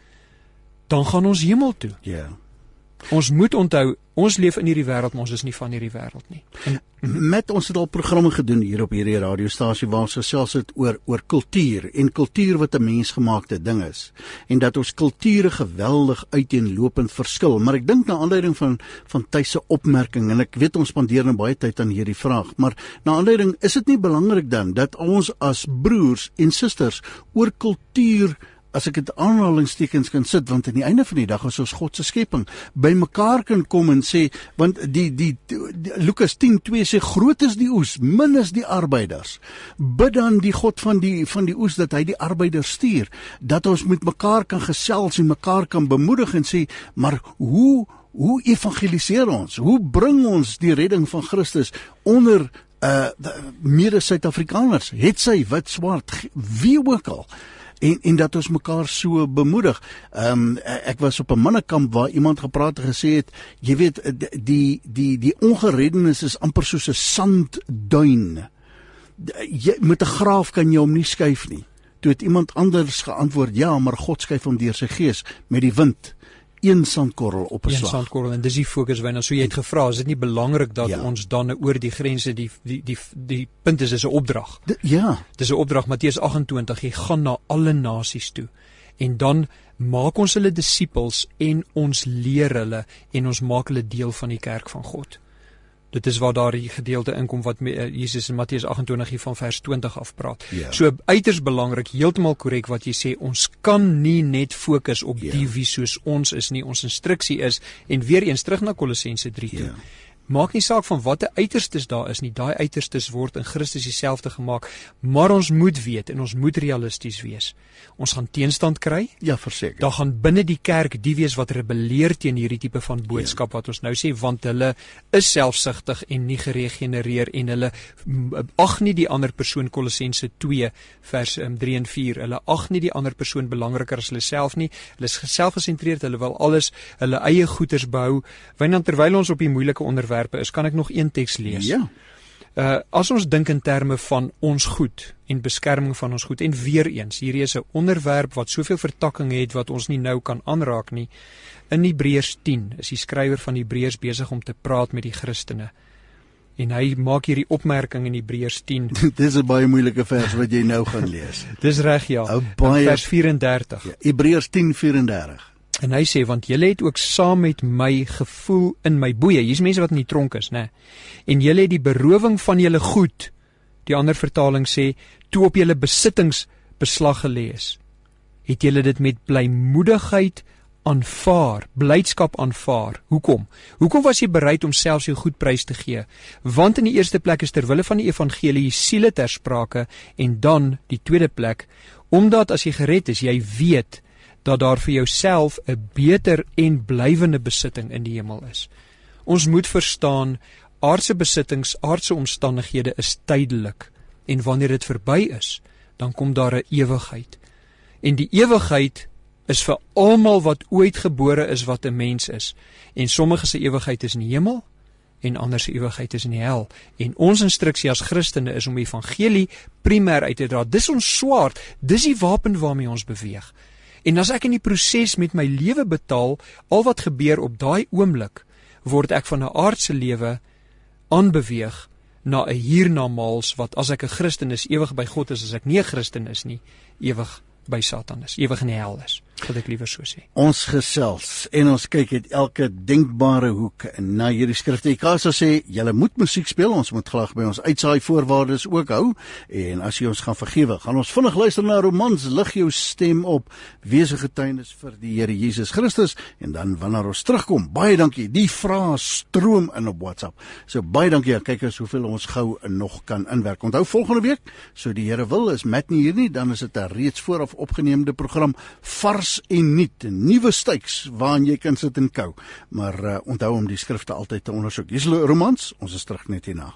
dan gaan ons hemel toe. Ja. Ons moet onthou, ons leef in hierdie wêreld, maar ons is nie van hierdie wêreld nie. En met ons het al programme gedoen hier op hierdie radiostasie waar ons gesels het oor oor kultuur en kultuur wat 'n mensgemaakte ding is en dat ons kulture geweldig uiteenlopend verskil. Maar ek dink na aanleiding van van tuise opmerking en ek weet ons spandeer nou baie tyd aan hierdie vraag, maar na aanleiding is dit nie belangrik dan dat ons as broers en susters oor kultuur as ek dit aanhalingstekens kan sit want aan die einde van die dag is ons God se skepping by mekaar kan kom en sê want die die, die, die Lukas 10:2 sê groot is die oes min is die arbeiders. Bid dan die God van die van die oes dat hy die arbeiders stuur dat ons met mekaar kan gesels en mekaar kan bemoedig en sê maar hoe hoe evangeliseer ons? Hoe bring ons die redding van Christus onder uh mede Suid-Afrikaners het sy wit swart wie ook al en en dat ons mekaar so bemoedig. Ehm um, ek was op 'n mannekamp waar iemand gepraat en gesê het, jy weet die die die ongereddenis is amper soos 'n sandduin. Jy met 'n graaf kan jy hom nie skuif nie. Toe het iemand anders geantwoord, ja, maar God skuif hom deur sy gees met die wind een sandkorrel op 'n slag. Een sandkorrel en dis die fokus wyna. So jy het gevra, is dit nie belangrik dat ja. ons dan oor die grense die die die die punt is is 'n opdrag. Ja. Dis 'n opdrag Matteus 28, jy gaan na alle nasies toe. En dan maak ons hulle disippels en ons leer hulle en ons maak hulle deel van die kerk van God. Dit is waar daar die gedeelte inkom wat uh, Jesus in Matteus 28 hier van vers 20 af praat. Ja. So uiters belangrik, heeltemal korrek wat jy sê, ons kan nie net fokus op ja. die wie soos ons is nie. Ons instruksie is en weer eens terug na Kolossense 3 toe. Ja. Maak nie saak van watter uiterstes daar is nie. Daai uiterstes word in Christus dieselfde gemaak, maar ons moet weet en ons moet realisties wees. Ons gaan teenstand kry. Ja, verseker. Daar gaan binne die kerk die wees wat rebelleer teen hierdie tipe van boodskap ja. wat ons nou sê want hulle is selfsugtig en nie geregenereer en hulle ag nie die ander persoon Kolossense 2 vers 3 um, en 4. Hulle ag nie die ander persoon belangriker as hulle self nie. Hulle is selfgesentreerd. Hulle wil alles hulle eie goeders behou. Wanneer terwyl ons op die moeilike onderwerp onderwerpe is, kan ek nog een teks lees. Ja. Uh as ons dink in terme van ons goed en beskerming van ons goed en weer eens, hierdie is 'n onderwerp wat soveel vertakking het wat ons nie nou kan aanraak nie. In Hebreërs 10 is die skrywer van Hebreërs besig om te praat met die Christene. En hy maak hierdie opmerking in Hebreërs 10. Dis 'n baie moeilike vers wat jy nou gaan lees. Dis reg ja. Baie, vers 34. Ja, Hebreërs 10:34. En hy sê want julle het ook saam met my gevoel in my boeye. Hier's mense wat in die tronk is, né? En julle het die berowing van julle goed. Die ander vertaling sê toe op julle besittings beslag gelê is. Het julle dit met blymoedigheid aanvaar, blydskap aanvaar. Hoekom? Hoekom was jy bereid om selfs jou goed prys te gee? Want in die eerste plek is ter wille van die evangelie siele ter sprake en dan die tweede plek omdat as jy gered is, jy weet dat daar vir jouself 'n beter en blywende besitting in die hemel is. Ons moet verstaan aardse besittings, aardse omstandighede is tydelik en wanneer dit verby is, dan kom daar 'n ewigheid. En die ewigheid is vir almal wat ooit gebore is wat 'n mens is. En sommige se ewigheid is in die hemel en ander se ewigheid is in die hel. En ons instruksie as Christene is om die evangelie primêr uit te dra. Dis ons swaard, dis die wapen waarmee ons beweeg. En as ek in die proses met my lewe betaal al wat gebeur op daai oomblik, word ek van 'n aardse lewe aanbeweeg na 'n hiernamaals wat as ek 'n Christen is ewig by God is as ek nie 'n Christen is nie ewig by Satan is, ewig in die hel is wat ek liewer so sê. Ons gesels en ons kyk uit elke denkbare hoek na hierdie skrifte. Ek kan sê julle moet musiek speel. Ons moet graag by ons uitsaai voorwaardes ook hou en as jy ons gaan vergewe, gaan ons vinnig luister na romans lig jou stem op wese getuienis vir die Here Jesus Christus en dan wanneer ons terugkom, baie dankie. Die vrae stroom in op WhatsApp. So baie dankie. Kyk eens hoeveel ons gou nog kan inwerk. Onthou volgende week, so die Here wil, is Matt nie hier nie, dan is dit 'n reeds vooraf opgeneemde program vars vars en nuut, nuwe styks waarin jy kan sit en kou. Maar uh, onthou om die skrifte altyd te ondersoek. Dis romans, ons is terug net hierna.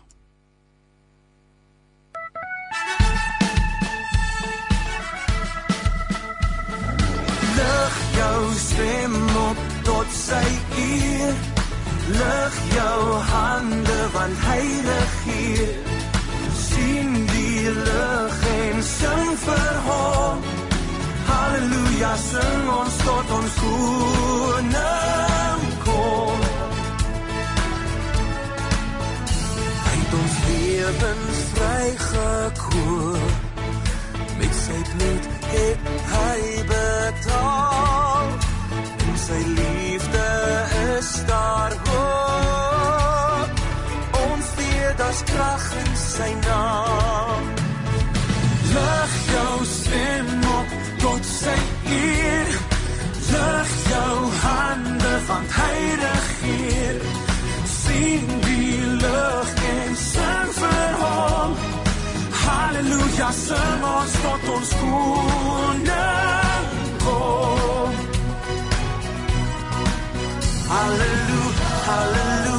Stem op tot sy eer. Lig jou hande van heilig hier. sien die lig en sing vir hom. Halleluja, sing ons tot ons koning kom. Hy het ons lewens vrygekoop. Met sy bloed het hy betaal. En sy liefde is daar hoop. Ons weet daar's krag in sy naam. Lig jou stem tot sy eer. Lig jou hande van hy regeer. Sien die lig en sing vir hom. Halleluja, sing ons tot ons koning kom. Halleluja, halleluja,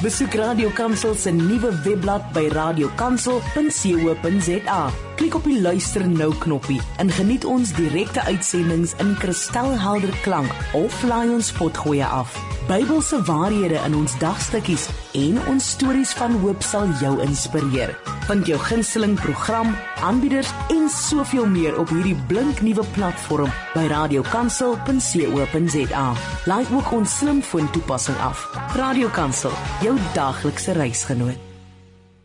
Besoek Radio Kansel se nuwe webblad by radiokansel.co.za. Klik op die luister nou knoppie en geniet ons direkte uitsendings in kristalhelder klank of laai ons potgoeie af. Bybelse waarhede in ons dagstukkies en ons stories van hoop sal jou inspireer. Vind jou gunsteling program, aanbieders en soveel meer op hierdie blinknuwe platform by radiokansel.co.za. Laai ook ons slimfoon toepassing af. Radio Kansel, jou daglikse reisgenoot.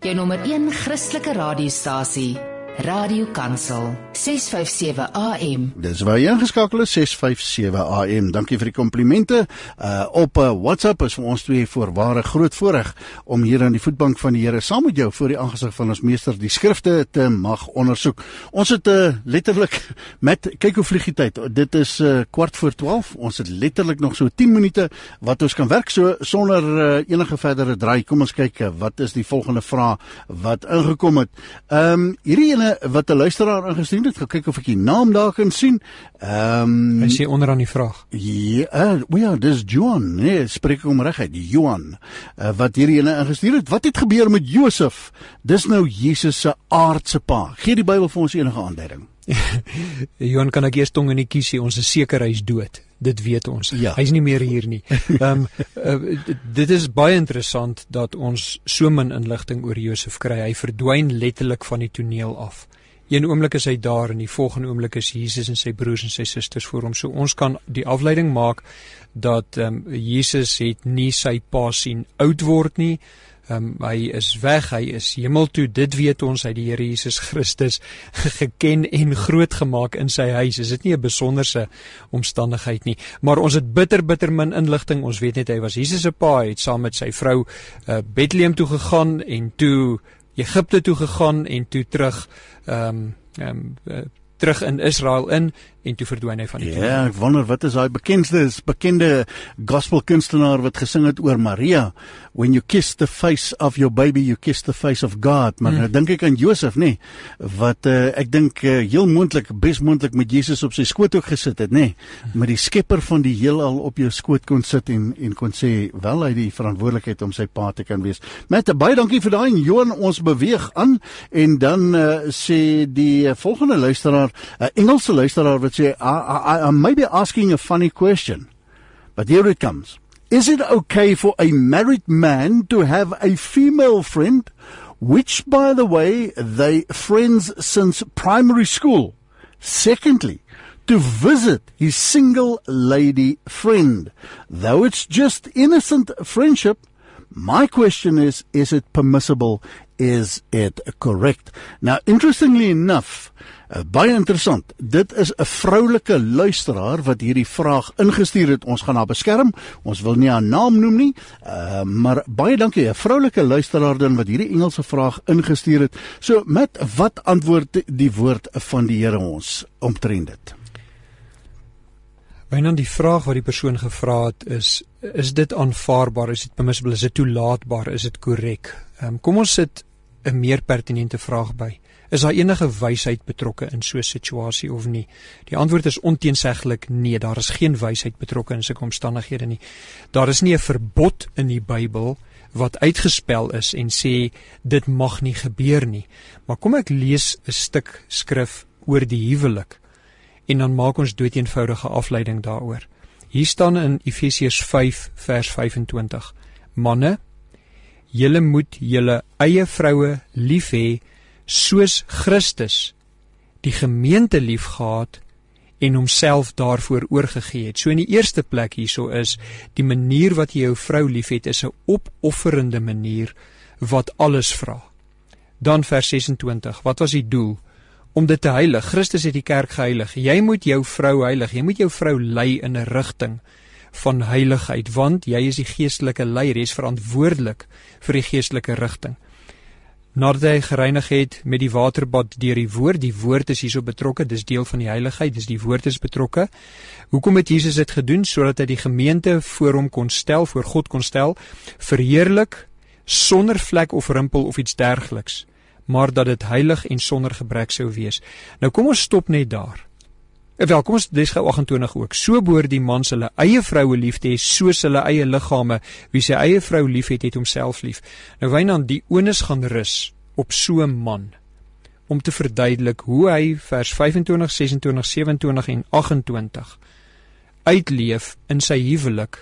Jou nommer 1 Christelike radiostasie, Radio Kansel, 657 AM. Dis waar jy ingeskakel is 657 AM. Dankie vir die komplimente. Uh op uh, WhatsApp is vir ons twee voorware groot voorreg om hier aan die voetbank van die Here saam met jou voor die aangesig van ons meester die skrifte te mag ondersoek. Ons het uh, letterlik met kyk hoe vlieg die tyd. Dit is uh, kwart voor 12. Ons het letterlik nog so 10 minute wat ons kan werk so sonder uh, enige verdere draai. Kom ons kyk uh, wat is die volgende vraag wat ingekom het. Ehm um, hierdie wat 'n luisteraar ingestuur het, gaan kyk of ek die naam daar kan sien. Ehm Hy sê onderaan die vraag. Ja, uh, well, ja, dis Johan, nee, spreek hom reg uit, Johan. Uh, wat hierdie ene ingestuur het. Wat het gebeur met Josef? Dis nou Jesus se aardse pa. Gee die Bybel vir ons enige aanduiding. Johan kan ek eers tong in die kiesie, ons is seker hy's dood. Dit weet ons. Ja. Hy's nie meer hier nie. Ehm um, uh, dit is baie interessant dat ons so min inligting oor Josef kry. Hy verdwyn letterlik van die toneel af. Een oomblik is hy daar en die volgende oomblik is Jesus en sy broers en sy susters voor hom. So ons kan die afleiding maak dat ehm um, Jesus het nie sy pa sien oud word nie. Um, hy is weg, hy is hemel toe. Dit weet ons uit die Here Jesus Christus geken en grootgemaak in sy huis. Is dit nie 'n besonderse omstandigheid nie, maar ons het bitter bitter min inligting. Ons weet net hy was Jesus se pa, hy het saam met sy vrou uh, Bethlehem toe gegaan en toe Egipte toe gegaan en toe terug ehm um, ehm um, uh, terug in Israel in en toe verdwyn hy van die toneel. Ja, ek wonder wat is daai bekendste bekende gospel kunstenaar wat gesing het oor Maria, when you kiss the face of your baby you kiss the face of God. Maar nou dink ek aan Josef, nê, wat uh, ek dink uh, heel moontlik bes moontlik met Jesus op sy skoot ook gesit het, nê, met die skepper van die heelal op jou skoot kon sit en en kon sê wel hy die verantwoordelikheid om sy pa te kan wees. Met baie dankie vir daai en Johan, ons beweeg aan en dan uh, sê die volgende luisteraar, 'n uh, Engelse luisteraar wat sê I, I I may be asking a funny question. But here it comes. Is it okay for a married man to have a female friend which by the way they friends since primary school? Secondly, to visit his single lady friend. Though it's just innocent friendship, my question is is it permissible? Is it correct? Now, interestingly enough, uh, baie interessant. Dit is 'n vroulike luisteraar wat hierdie vraag ingestuur het. Ons gaan haar beskerm. Ons wil nie haar naam noem nie. Uh, maar baie dankie 'n vroulike luisteraar dan wat hierdie Engelse vraag ingestuur het. So, met wat antwoord die woord van die Here ons omtrent dit? Wynand die vraag wat die persoon gevra het is is dit aanvaarbaar? Is dit permissible? Is dit toelaatbaar? Is dit korrek? Um, kom ons sit 'n meer pertinente vraag by. Is daar enige wysheid betrokke in so 'n situasie of nie? Die antwoord is onteenseglik nee. Daar is geen wysheid betrokke in sulke omstandighede nie. Daar is nie 'n verbod in die Bybel wat uitgespel is en sê dit mag nie gebeur nie. Maar kom ek lees 'n stuk skrif oor die huwelik en dan maak ons dood eenvoudige afleiding daaroor. Hier staan in Efesiërs 5 vers 25: Manne, julle moet julle eie vroue lief hê soos Christus die gemeente liefgehad en homself daarvoor oorgegee het. So in die eerste plek hierso is die manier wat jy jou vrou liefhet is 'n opofferende manier wat alles vra. Dan vers 26. Wat was die doel? Om dit te heilig. Christus het die kerk geheilig. Jy moet jou vrou heilig. Jy moet jou vrou lei in 'n rigting van heiligheid want jy is die geestelike leier. Jy is verantwoordelik vir die geestelike rigting. Nadat hy gereinig het met die waterbad deur die woord, die woord is hierso betrokke, dis deel van die heiligheid, dis die woord is betrokke. Hoekom het Jesus dit gedoen sodat hy die gemeente voor hom kon stel, voor God kon stel, verheerlik sonder vlek of rimpel of iets dergeliks? Maar dat dit heilig en sonder gebrek sou wees. Nou kom ons stop net daar. En welkom ons dis gou 28 ook. So behoort die mans hulle eie vroue lief te hê soos hulle eie liggame. Wie sy eie vrou liefhet, het homself lief. Nou Wynand, die onus gaan rus op so 'n man om te verduidelik hoe hy vers 25, 26, 27 en 28 uitleef in sy huwelik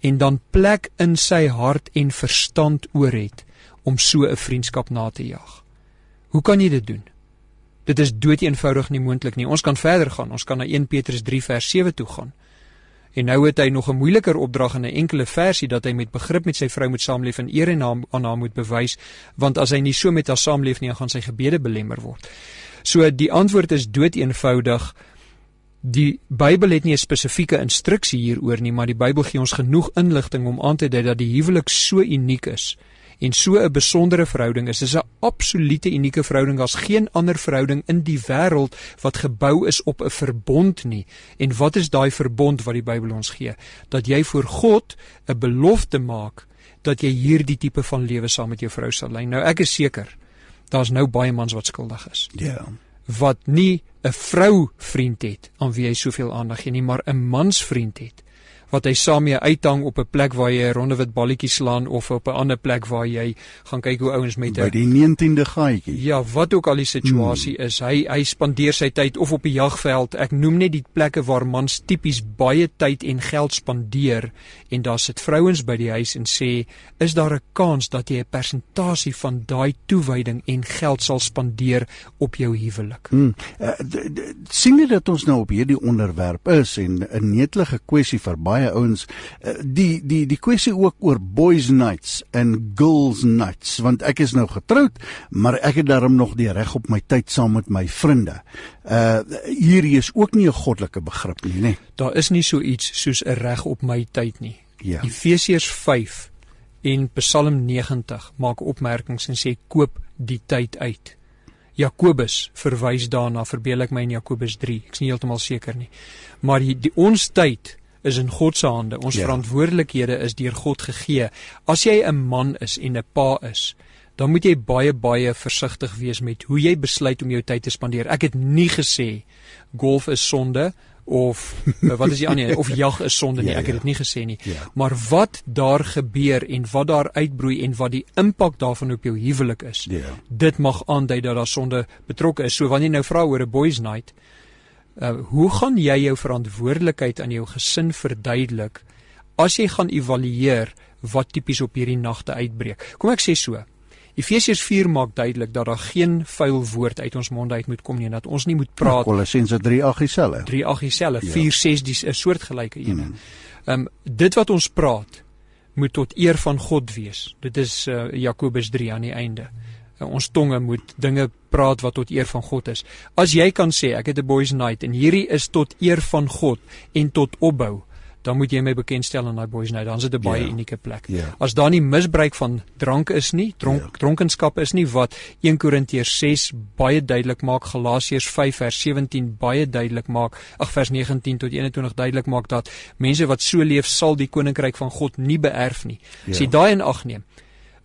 en dan plek in sy hart en verstand oor het om so 'n vriendskap na te jag. Hoe kan jy dit doen? Dit is dood eenvoudig nie moontlik nie. Ons kan verder gaan. Ons kan na 1 Petrus 3 vers 7 toe gaan. En nou het hy nog 'n moeiliker opdrag in 'n enkele versie dat hy met begrip met sy vrou moet saamleef en eer en naam aan haar moet bewys, want as hy nie so met haar saamleef nie, gaan sy gebede belemmer word. So die antwoord is dood eenvoudig. Die Bybel het nie 'n spesifieke instruksie hieroor nie, maar die Bybel gee ons genoeg inligting om aan te dui dat die huwelik so uniek is en so 'n besondere verhouding is. Is 'n absolute unieke verhouding. Daar's geen ander verhouding in die wêreld wat gebou is op 'n verbond nie. En wat is daai verbond wat die Bybel ons gee? Dat jy voor God 'n belofte maak dat jy hierdie tipe van lewe saam met jou vrou sal lei. Nou ek is seker daar's nou baie mans wat skuldig is. Ja. Yeah. Wat nie 'n vrou vriend het aan wie hy soveel aandag gee nie, maar 'n mansvriend het wat hy saam mee uithang op 'n plek waar jy 'n ronde wit balletjie slaan of op 'n ander plek waar jy gaan kyk hoe ouens met by die 19de gaatjie. Ja, wat ook al die situasie hmm. is, hy hy spandeer sy tyd of op die jagveld. Ek noem net die plekke waar mans tipies baie tyd en geld spandeer en daar sit vrouens by die huis en sê, "Is daar 'n kans dat jy 'n persentasie van daai toewyding en geld sal spandeer op jou huwelik?" Hmm. Uh, sien jy dat ons nou op hierdie onderwerp is en 'n netelige kwessie vir baie baie ouens eh, die die die kwessie ook oor boys nights en girls nights want ek is nou getroud maar ek het daarom nog die reg op my tyd saam met my vriende. Uh hierdie is ook nie 'n goddelike begrip nie, nê. Daar is nie so iets soos 'n reg op my tyd nie. Ja. Efesiërs 5 en Psalm 90 maak opmerkings en sê koop die tyd uit. Jakobus verwys daarna, verbeel ek my in Jakobus 3. Ek's nie heeltemal seker nie. Maar die, die ons tyd is in God se hande. Ons ja. verantwoordelikhede is deur God gegee. As jy 'n man is en 'n pa is, dan moet jy baie baie versigtig wees met hoe jy besluit om jou tyd te spandeer. Ek het nie gesê golf is sonde of wat is die ander of jag is sonde nie. Ja, ek het dit nie gesê nie. Ja. Maar wat daar gebeur en wat daar uitbroei en wat die impak daarvan op jou huwelik is. Ja. Dit mag aandui dat daar sonde betrokke is. So wanneer jy nou vra oor 'n boys night, Uh, hoe gaan jy jou verantwoordelikheid aan jou gesin verduidelik as jy gaan evalueer wat tipies op hierdie nagte uitbreek? Kom ek sê so. Efesiërs 4 maak duidelik dat daar geen vuil woord uit ons mond uit moet kom nie en dat ons nie moet praat. Kolossense 3:8 dieselfde. 3:8 dieselfde. 4:6 dis 'n soortgelyke een. Ehm um, dit wat ons praat moet tot eer van God wees. Dit is uh, Jakobus 3 aan die einde. Uh, ons tonge moet dinge praat wat tot eer van God is. As jy kan sê ek het 'n boys night en hierdie is tot eer van God en tot opbou, dan moet jy my bekendstel aan daai boys night. Dan is dit 'n baie yeah. Ja. unieke plek. Yeah. As daar nie misbruik van drank is nie, dronk yeah. Ja. dronkenskap is nie wat 1 Korintiërs 6 baie duidelik maak, Galasiërs 5 vers 17 baie duidelik maak, ag vers 19 tot 21 duidelik maak dat mense wat so leef sal die koninkryk van God nie beerf nie. Yeah. As jy ja. daai in ag neem,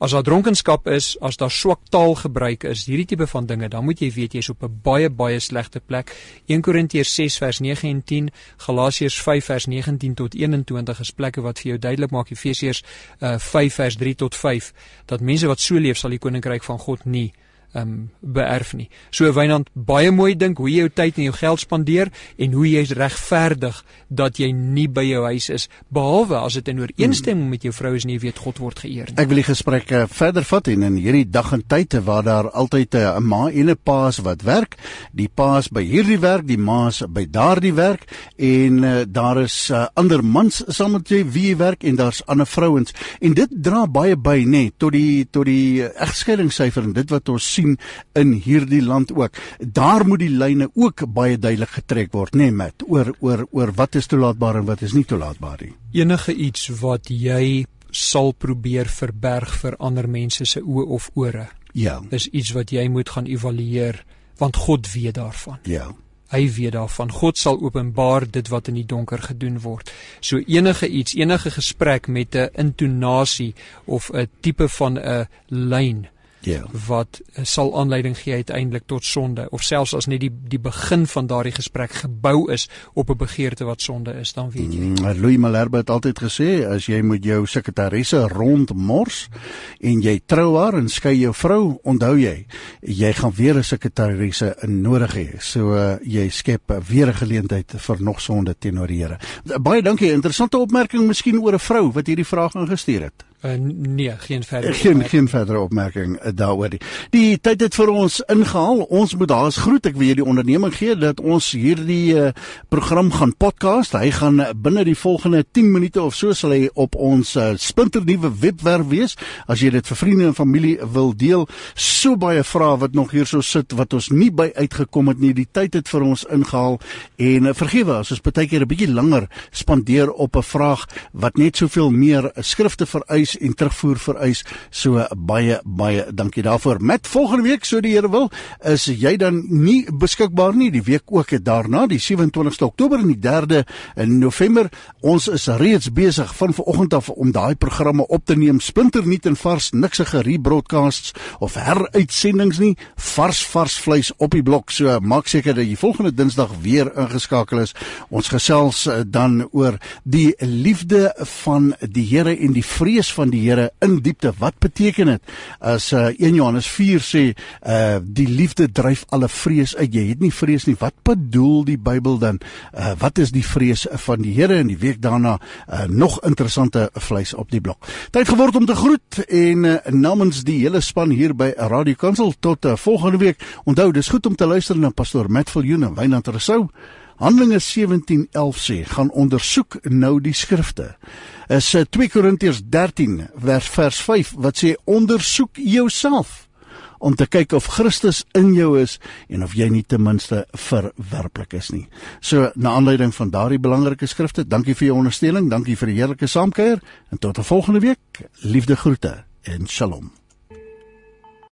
As daar dronkenskap is, as daar swak taalgebruik is, hierdie tipe van dinge, dan moet jy weet jy's op 'n baie baie slegte plek. 1 Korintiërs 6 vers 9 en 10, Galasiërs 5 vers 19 tot 21 is plekke wat vir jou duidelik maak Efesiërs uh, 5 vers 3 tot 5 dat mense wat so leef sal die koninkryk van God nie um beerf nie. So Wynand, baie mooi dink hoe jy jou tyd en jou geld spandeer en hoe jy regverdig dat jy nie by jou huis is behalwe as dit in ooreenstemming met jou vrou is en jy weet God word geëer. Ek wil die gesprek verder vat en in hierdie dag en tyd waar daar altyd eh, 'n ma en 'n pa is wat werk, die pa is by hierdie werk, die ma is by daardie werk en uh, daar is uh, ander mans saam met jy wie werk en daar's ander vrouens en dit dra baie by nê nee, tot die tot die egskeidingssyfer en dit wat ons sien sien in hierdie land ook. Daar moet die lyne ook baie duidelik getrek word, nê, nee, met oor oor oor wat is toelaatbaar en wat is nie toelaatbaar nie. Enige iets wat jy sal probeer verberg vir ander mense se oë of ore. Ja. Is iets wat jy moet gaan evalueer want God weet daarvan. Ja. Hy weet daarvan. God sal openbaar dit wat in die donker gedoen word. So enige iets, enige gesprek met 'n intonasie of 'n tipe van 'n lyn Ja. wat uh, sal aanleiding gee uiteindelik tot sonde of selfs as net die die begin van daardie gesprek gebou is op 'n begeerte wat sonde is, dan weet jy. Mm, Louis Malherbe het altyd gesê as jy met jou sekretaresse rondmors en jy trou haar en skei jou vrou, onthou jy, jy gaan weer 'n sekretaresse nodig hê. So uh, jy skep weer 'n geleentheid vir nog sonde teenoor die Here. Baie dankie. Interessante opmerking miskien oor 'n vrou wat hierdie vraag ingestuur het. Uh, nee, geen verder. Geen geen verdere opmerking uh, daaroor nie. Die tyd het vir ons ingehaal. Ons moet daar is groet ek wil die onderneming gee dat ons hierdie uh, program gaan podcast. Hy gaan binne die volgende 10 minute of so sal hy op ons uh, splinternuwe webwerf wees. As jy dit vir vriende en familie wil deel, so baie vrae wat nog hier so sit wat ons nie by uitgekom het nie. Die tyd het vir ons ingehaal en uh, vergewe as ons baie keer 'n bietjie langer spandeer op 'n vraag wat net soveel meer skrifte vereis en terugvoer vereis. So baie baie dankie daarvoor. Met volgende week so die Here wil, is jy dan nie beskikbaar nie die week ook daarna, die 27ste Oktober en die 3de in November. Ons is reeds besig van vanoggend af om daai programme op te neem. Splinternuut en vars, niksige rebroadcasts of heruitsendings nie. Vars vars vleis op die blok. So maak seker dat jy volgende Dinsdag weer ingeskakel is. Ons gesels uh, dan oor die liefde van die Here en die vrees van die Here in diepte. Wat beteken dit? As uh, 1 Johannes 4 sê, uh die liefde dryf alle vrees uit. Jy het nie vrees nie. Wat bedoel die Bybel dan? Uh wat is die vrees van die Here in die week daarna? Uh nog interessante vleis op die blok. Tyd geword om te groet en uh, namens die hele span hier by Radio Kansel tot uh, volgende week. Onthou, dis goed om te luister na pastoor Matt Viljoen en Wynand Rousseau. Handelinge 17:11 sê, gaan ondersoek nou die skrifte. Is 2 Korintiërs 13 vers vers 5 wat sê ondersoek jouself om te kyk of Christus in jou is en of jy nie ten minste verwerplik is nie. So na aanleiding van daardie belangrike skrifte, dankie vir jou ondersteuning, dankie vir die heerlike saamkuier en tot 'n volgende week. Liefde groete en shalom.